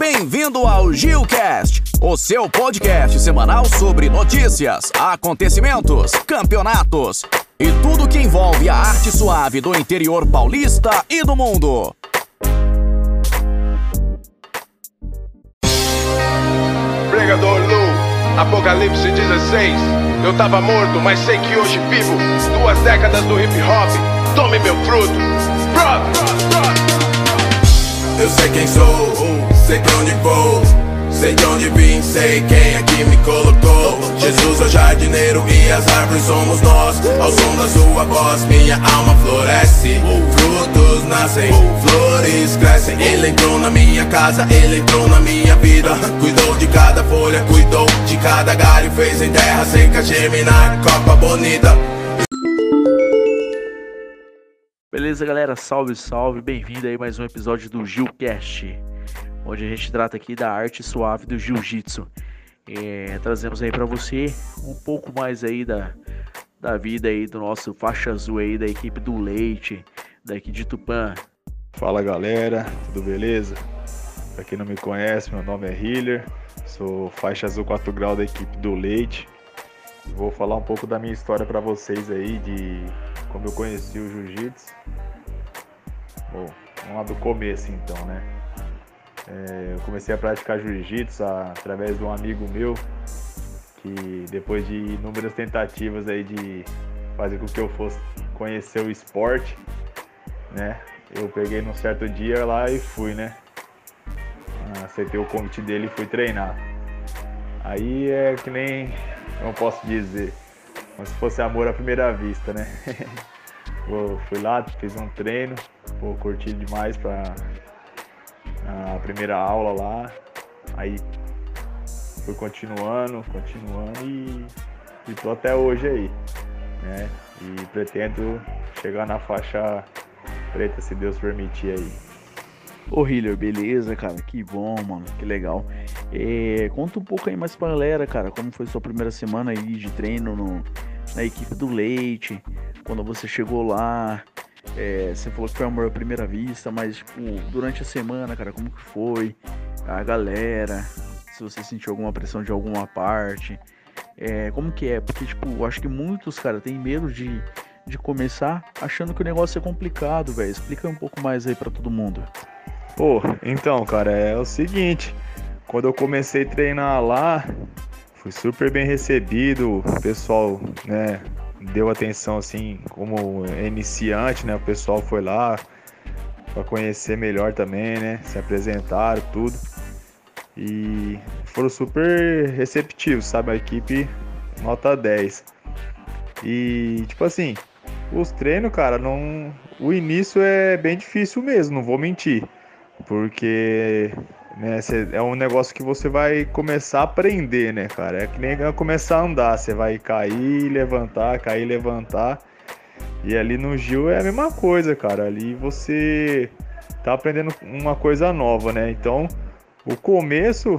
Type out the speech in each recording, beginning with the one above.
Bem-vindo ao Gilcast, o seu podcast semanal sobre notícias, acontecimentos, campeonatos e tudo que envolve a arte suave do interior paulista e do mundo. Pregador Lu, Apocalipse 16. Eu tava morto, mas sei que hoje vivo. Duas décadas do hip hop, tome meu fruto. Brother, Eu sei quem sou, sei pra onde vou. Sei de onde vim, sei quem é que me colocou. Jesus é o jardineiro e as árvores somos nós. Ao som da sua voz, minha alma floresce. Frutos nascem, flores crescem. Ele entrou na minha casa, ele entrou na minha vida. Cuidou de cada folha, cuidou de cada galho. Fez em terra seca germinar, copa bonita. Beleza, galera? Salve, salve! Bem-vindo aí a mais um episódio do Gilcast, onde a gente trata aqui da arte suave do Jiu-Jitsu. É, trazemos aí para você um pouco mais aí da, da vida aí do nosso faixa azul aí da equipe do Leite, daqui de Tupã. Fala galera, tudo beleza? Pra quem não me conhece, meu nome é Hiller, sou faixa azul 4 grau da equipe do Leite. Vou falar um pouco da minha história pra vocês aí, de como eu conheci o Jiu-Jitsu. Bom, vamos lá do começo então, né? É, eu comecei a praticar Jiu-Jitsu através de um amigo meu, que depois de inúmeras tentativas aí de fazer com que eu fosse conhecer o esporte, né? Eu peguei num certo dia lá e fui, né? Aceitei o convite dele e fui treinar. Aí é que nem eu posso dizer, como se fosse amor à primeira vista, né? Pô, fui lá, fiz um treino, pô, curti demais pra a primeira aula lá. Aí fui continuando, continuando e, e tô até hoje aí, né? E pretendo chegar na faixa preta, se Deus permitir aí. Ô Hiller, beleza, cara? Que bom, mano, que legal. É, conta um pouco aí mais pra galera, cara, como foi sua primeira semana aí de treino no, na equipe do Leite, quando você chegou lá, é, você falou que foi amor à primeira vista, mas tipo, durante a semana, cara, como que foi? A galera, se você sentiu alguma pressão de alguma parte, é, como que é? Porque, tipo, acho que muitos, cara, tem medo de, de começar achando que o negócio é complicado, velho. Explica um pouco mais aí para todo mundo. Pô, então, cara, é o seguinte, quando eu comecei a treinar lá, fui super bem recebido, o pessoal, né, deu atenção assim como iniciante, né? O pessoal foi lá para conhecer melhor também, né? Se apresentaram, tudo. E foram super receptivos, sabe? A equipe nota 10. E tipo assim, os treinos, cara, não o início é bem difícil mesmo, não vou mentir. Porque né, cê, é um negócio que você vai começar a aprender, né, cara? É que nem começar a andar, você vai cair, levantar, cair, levantar. E ali no Gil é a mesma coisa, cara. Ali você tá aprendendo uma coisa nova, né? Então, o começo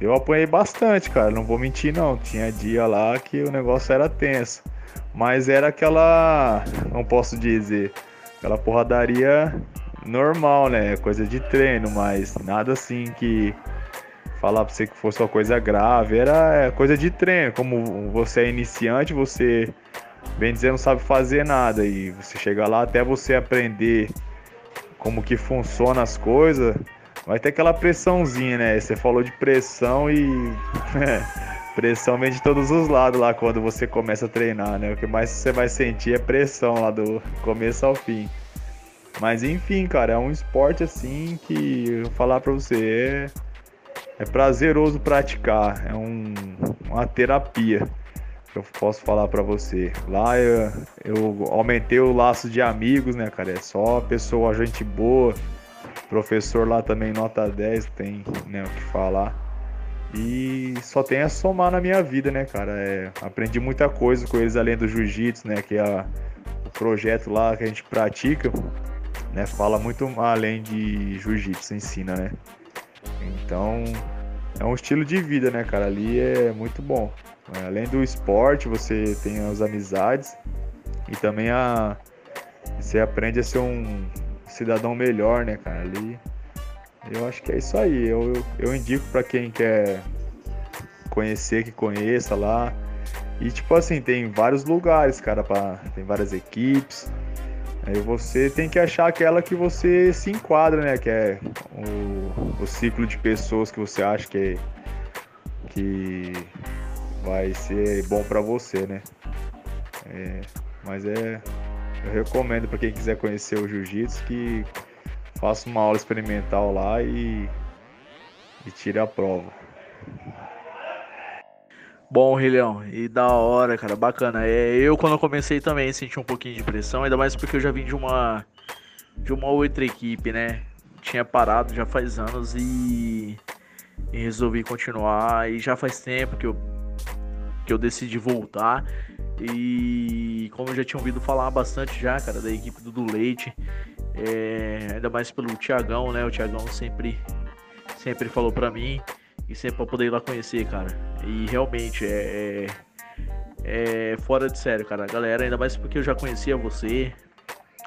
eu apanhei bastante, cara. Não vou mentir, não. Tinha dia lá que o negócio era tenso. Mas era aquela. Não posso dizer. Aquela porradaria normal, né? Coisa de treino, mas nada assim que falar pra você que fosse uma coisa grave. Era coisa de treino. Como você é iniciante, você, bem dizer, não sabe fazer nada. E você chega lá até você aprender como que funciona as coisas. Vai ter aquela pressãozinha, né? Você falou de pressão e. pressão vem de todos os lados lá quando você começa a treinar, né? O que mais você vai sentir é pressão lá do começo ao fim. Mas enfim, cara, é um esporte assim que falar pra você é, é prazeroso praticar, é um, uma terapia eu posso falar para você. Lá eu, eu aumentei o laço de amigos, né, cara? É só pessoa, gente boa. Professor lá também, nota 10, tem né, o que falar. E só tem a somar na minha vida, né, cara? É, aprendi muita coisa com eles além do jiu-jitsu, né? Que é o projeto lá que a gente pratica né? Fala muito além de jiu-jitsu, ensina, né? Então, é um estilo de vida, né, cara? Ali é muito bom. É, além do esporte, você tem as amizades e também a você aprende a ser um cidadão melhor, né, cara? Ali Eu acho que é isso aí. Eu, eu, eu indico para quem quer conhecer, que conheça lá. E tipo assim, tem vários lugares, cara, pra, tem várias equipes. Aí você tem que achar aquela que você se enquadra, né? Que é o, o ciclo de pessoas que você acha que, que vai ser bom para você, né? É, mas é. Eu recomendo para quem quiser conhecer o jiu-jitsu que faça uma aula experimental lá e, e tire a prova. Bom, Rilhão, e da hora, cara, bacana. É, eu quando eu comecei também senti um pouquinho de pressão, ainda mais porque eu já vim de uma de uma outra equipe, né? Tinha parado já faz anos e, e resolvi continuar e já faz tempo que eu que eu decidi voltar. E como eu já tinha ouvido falar bastante já, cara, da equipe do, do Leite, é, ainda mais pelo Tiagão, né? O Tiagão sempre sempre falou para mim e sempre pra poder ir lá conhecer, cara. E realmente é, é, é, fora de sério, cara. Galera, ainda mais porque eu já conhecia você,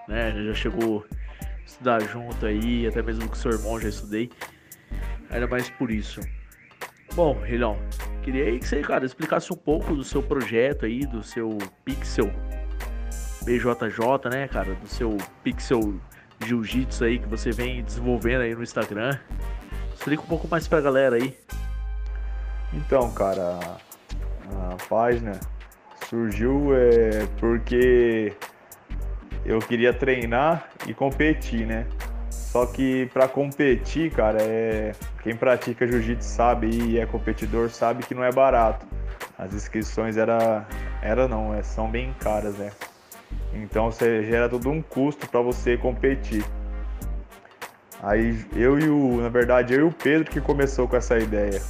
né? Já chegou a estudar junto aí, até mesmo com seu irmão já estudei. Ainda mais por isso. Bom, Rilhão, queria aí que você, cara, explicasse um pouco do seu projeto aí, do seu Pixel BJJ, né, cara? Do seu Pixel Jiu-Jitsu aí que você vem desenvolvendo aí no Instagram. Explica um pouco mais pra galera aí. Então, cara, a, página surgiu é, porque eu queria treinar e competir, né? Só que para competir, cara, é quem pratica jiu-jitsu sabe e é competidor sabe que não é barato. As inscrições era era não, é, são bem caras, né? Então você gera todo um custo para você competir. Aí eu e o, na verdade, eu e o Pedro que começou com essa ideia,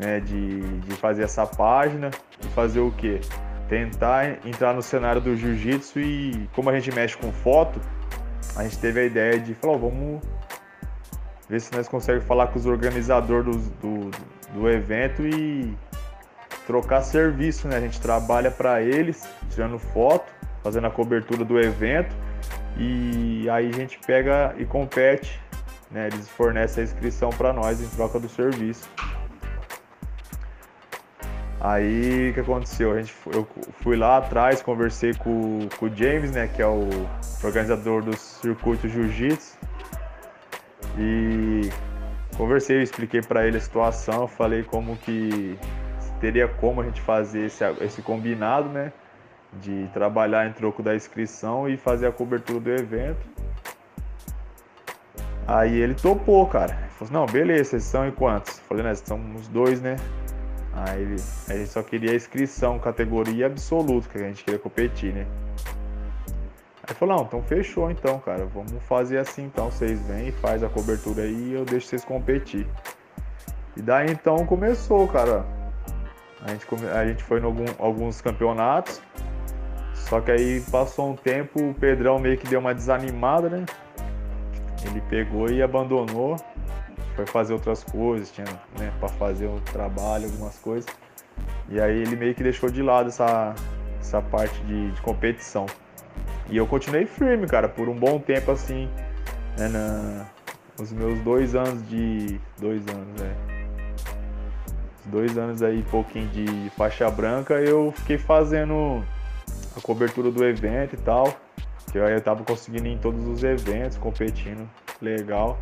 né, de, de fazer essa página e fazer o quê? Tentar entrar no cenário do jiu-jitsu e como a gente mexe com foto, a gente teve a ideia de falar, oh, vamos ver se nós conseguimos falar com os organizadores do, do, do evento e trocar serviço, né? A gente trabalha para eles, tirando foto, fazendo a cobertura do evento e aí a gente pega e compete, né? Eles fornecem a inscrição para nós em troca do serviço. Aí o que aconteceu? A gente, eu fui lá atrás, conversei com, com o James, né, que é o organizador do circuito Jiu-Jitsu. E conversei, expliquei para ele a situação, falei como que teria como a gente fazer esse, esse combinado, né? de trabalhar em troco da inscrição e fazer a cobertura do evento. Aí ele topou, cara. Falou assim, não, beleza, vocês são em quantos? Eu falei, né, somos dois, né? Aí ele, a gente só queria a inscrição, categoria absoluta, que a gente queria competir, né? Aí falou, não, então fechou então, cara. Vamos fazer assim então. Vocês vêm e faz a cobertura aí e eu deixo vocês competir. E daí então começou, cara. A gente, a gente foi em algum, alguns campeonatos. Só que aí passou um tempo, o Pedrão meio que deu uma desanimada, né? Ele pegou e abandonou, foi fazer outras coisas, tinha, né, para fazer um trabalho, algumas coisas. E aí ele meio que deixou de lado essa, essa parte de, de competição. E eu continuei firme, cara, por um bom tempo assim, né, na, os meus dois anos de. Dois anos, né? Dois anos aí, pouquinho de faixa branca, eu fiquei fazendo a cobertura do evento e tal. Que aí eu tava conseguindo ir em todos os eventos, competindo legal.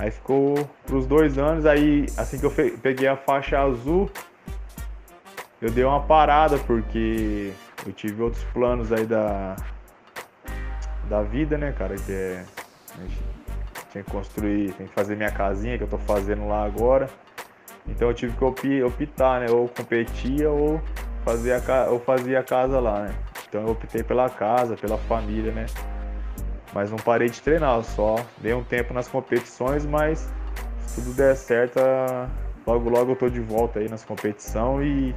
Aí ficou pros dois anos, aí assim que eu peguei a faixa azul, eu dei uma parada porque eu tive outros planos aí da, da vida, né, cara? Que é. Tinha que construir, tem que fazer minha casinha que eu tô fazendo lá agora. Então eu tive que optar, né? Ou competia ou fazia, eu fazia a casa lá, né? Então eu optei pela casa, pela família, né? Mas não parei de treinar, só dei um tempo nas competições, mas se tudo der certo, logo logo eu tô de volta aí nas competições e,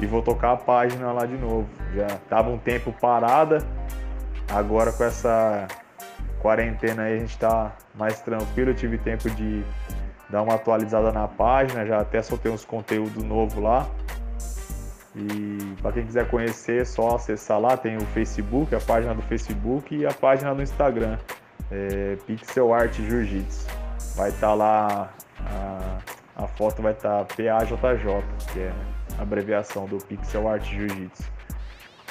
e vou tocar a página lá de novo. Já tava um tempo parada, agora com essa quarentena aí a gente tá mais tranquilo, eu tive tempo de dar uma atualizada na página, já até soltei uns conteúdos novos lá. E para quem quiser conhecer, é só acessar lá, tem o Facebook, a página do Facebook e a página do Instagram, é Pixel Art Jiu-Jitsu. vai estar tá lá, a, a, foto vai estar tá PAJJ, que é a abreviação do Pixel Art Jiu-Jitsu.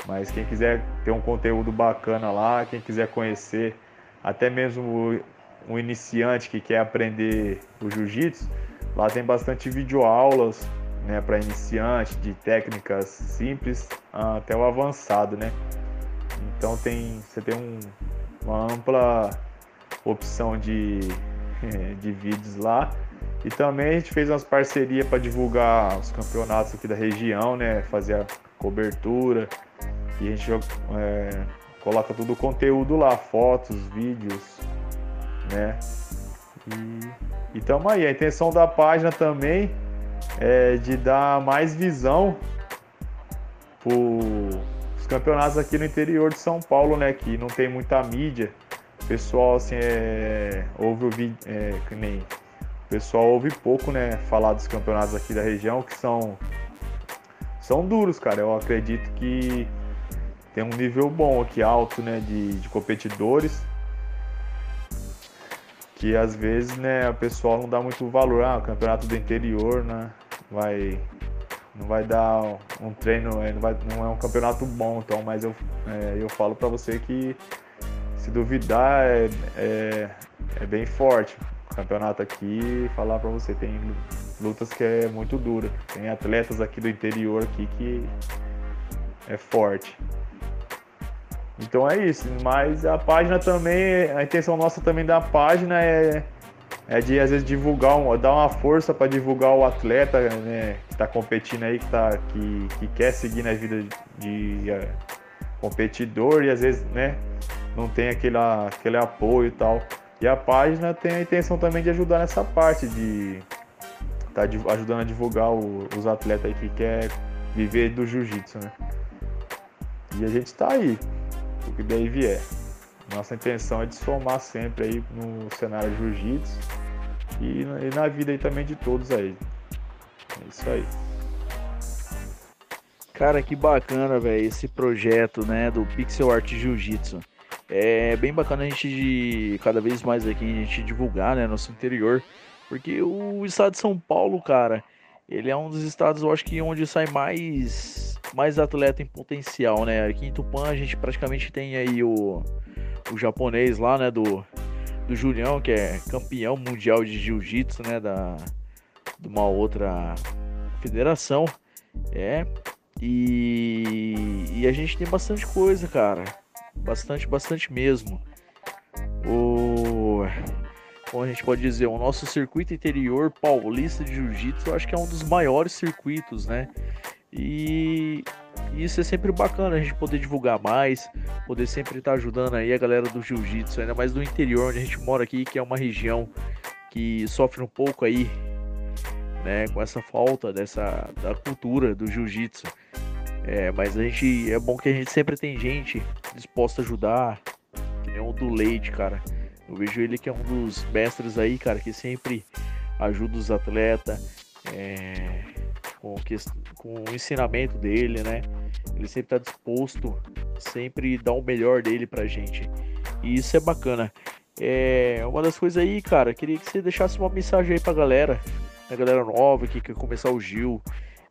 Mas quem quiser ter um conteúdo bacana lá, quem quiser conhecer, até mesmo um iniciante que quer aprender o jiu-jitsu, lá tem bastante videoaulas né, para iniciante, de técnicas simples até o avançado, né? Então tem, você tem um, uma ampla opção de, de vídeos lá. E também a gente fez umas parcerias para divulgar os campeonatos aqui da região, né? Fazer a cobertura. E a gente é, coloca todo o conteúdo lá, fotos, vídeos, né? E, e tamo aí. A intenção da página também é de dar mais visão para os campeonatos aqui no interior de São Paulo, né? Que não tem muita mídia. O pessoal, assim, é, ouve o vídeo, é, que nem... O pessoal ouve pouco, né? Falar dos campeonatos aqui da região, que são... São duros, cara. Eu acredito que tem um nível bom aqui, alto, né? De, de competidores que às vezes né, o pessoal não dá muito valor. Ah, o campeonato do interior, né? Vai, não vai dar um treino, é, não, vai, não é um campeonato bom, então, mas eu, é, eu falo para você que se duvidar é, é, é, bem forte. O campeonato aqui, falar para você, tem lutas que é muito dura. Tem atletas aqui do interior aqui que é forte. Então é isso. Mas a página também, a intenção nossa também da página é, é de às vezes divulgar, um, dar uma força para divulgar o atleta né, que está competindo aí, que, tá, que, que quer seguir na vida de, de uh, competidor e às vezes né, não tem aquele, aquele apoio e tal. E a página tem a intenção também de ajudar nessa parte, de tá ajudando a divulgar o, os atletas aí que quer viver do jiu-jitsu, né? E a gente está aí o que daí vier. Nossa intenção é de somar sempre aí no cenário jiu-jitsu e, e, na vida aí também de todos aí. É isso aí. Cara, que bacana, velho, esse projeto, né, do Pixel Art Jiu-Jitsu. É bem bacana a gente de, cada vez mais aqui a gente divulgar, né, nosso interior, porque o estado de São Paulo, cara, ele é um dos estados, eu acho que onde sai mais mais atleta em potencial, né? Aqui em Tupã a gente praticamente tem aí o, o japonês lá, né? Do, do Julião, que é campeão mundial de jiu-jitsu, né? Da, de uma outra federação. É. E, e a gente tem bastante coisa, cara. Bastante, bastante mesmo. O como a gente pode dizer, o nosso circuito interior paulista de jiu-jitsu, eu acho que é um dos maiores circuitos, né? E isso é sempre bacana a gente poder divulgar mais, poder sempre estar ajudando aí a galera do jiu-jitsu, ainda mais do interior onde a gente mora aqui, que é uma região que sofre um pouco aí, né, com essa falta dessa da cultura do jiu-jitsu. É, mas a gente é bom que a gente sempre tem gente disposta a ajudar, que nem o do Leite, cara. Eu vejo ele que é um dos mestres aí, cara, que sempre ajuda os atletas. É, com, com o ensinamento dele, né? Ele sempre está disposto, sempre dar o melhor dele pra gente. E isso é bacana. É uma das coisas aí, cara, queria que você deixasse uma mensagem aí pra galera, a galera nova que quer começar o Gil.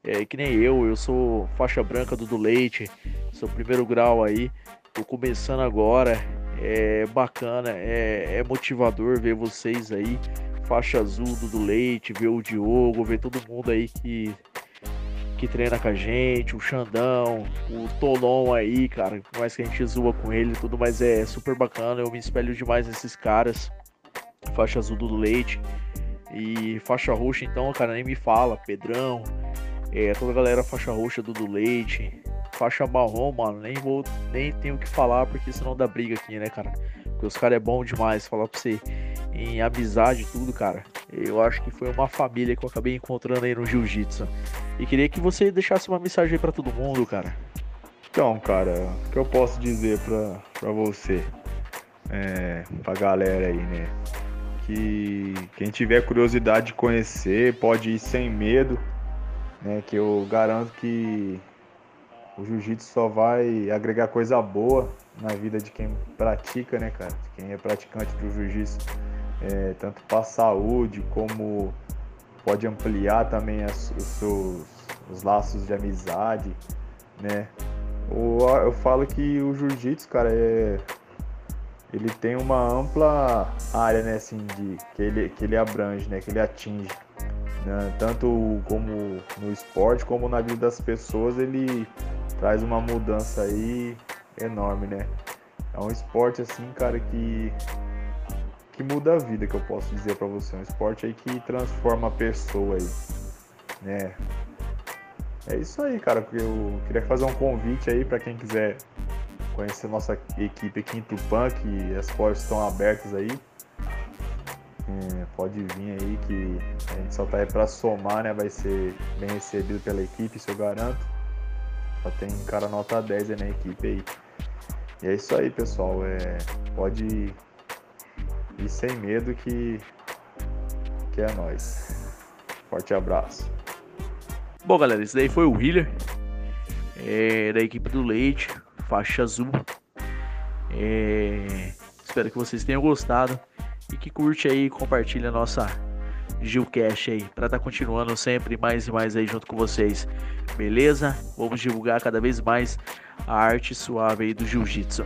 É, que nem eu, eu sou faixa branca do, do leite, sou primeiro grau aí, tô começando agora, é bacana, é, é motivador ver vocês aí, faixa azul do, do leite, ver o Diogo, ver todo mundo aí que que treina com a gente, o Xandão, o Tolon aí, cara, por mais que a gente zoa com ele e tudo, mas é super bacana, eu me espelho demais nesses caras. Faixa azul do leite e faixa roxa, então, cara, nem me fala, Pedrão, é, toda a galera faixa roxa do, do leite, faixa marrom, mano, nem vou, nem tenho o que falar porque senão dá briga aqui, né, cara? Porque os caras é bom demais, falar pra você em amizade tudo, cara. Eu acho que foi uma família que eu acabei encontrando aí no jiu-jitsu. E queria que você deixasse uma mensagem aí pra todo mundo, cara. Então, cara, o que eu posso dizer pra, pra você, é, pra galera aí, né? Que quem tiver curiosidade de conhecer pode ir sem medo, né? Que eu garanto que o jiu-jitsu só vai agregar coisa boa na vida de quem pratica, né, cara? De quem é praticante do jiu-jitsu é, tanto para saúde como pode ampliar também as, os seus os laços de amizade, né? Eu, eu falo que o jiu-jitsu, cara, é ele tem uma ampla área, né, assim, de que ele, que ele abrange, né, que ele atinge, né? tanto como no esporte como na vida das pessoas, ele traz uma mudança aí enorme, né? É um esporte assim, cara, que que muda a vida, que eu posso dizer para você, é um esporte aí que transforma a pessoa aí, né? É isso aí, cara. Eu queria fazer um convite aí para quem quiser conhecer nossa equipe aqui em Tupã, que as portas estão abertas aí. É, pode vir aí que a gente só tá aí para somar, né? Vai ser bem recebido pela equipe, isso eu garanto. Só tem cara nota 10 aí na equipe aí. E é isso aí, pessoal. É, pode ir sem medo que, que é nós. Forte abraço. Bom, galera, esse daí foi o Wheeler, é, da equipe do Leite, faixa azul. É, espero que vocês tenham gostado e que curte aí e compartilhe a nossa Gilcast aí, para estar tá continuando sempre mais e mais aí junto com vocês. Beleza? Vamos divulgar cada vez mais a arte suave aí do Jiu-Jitsu.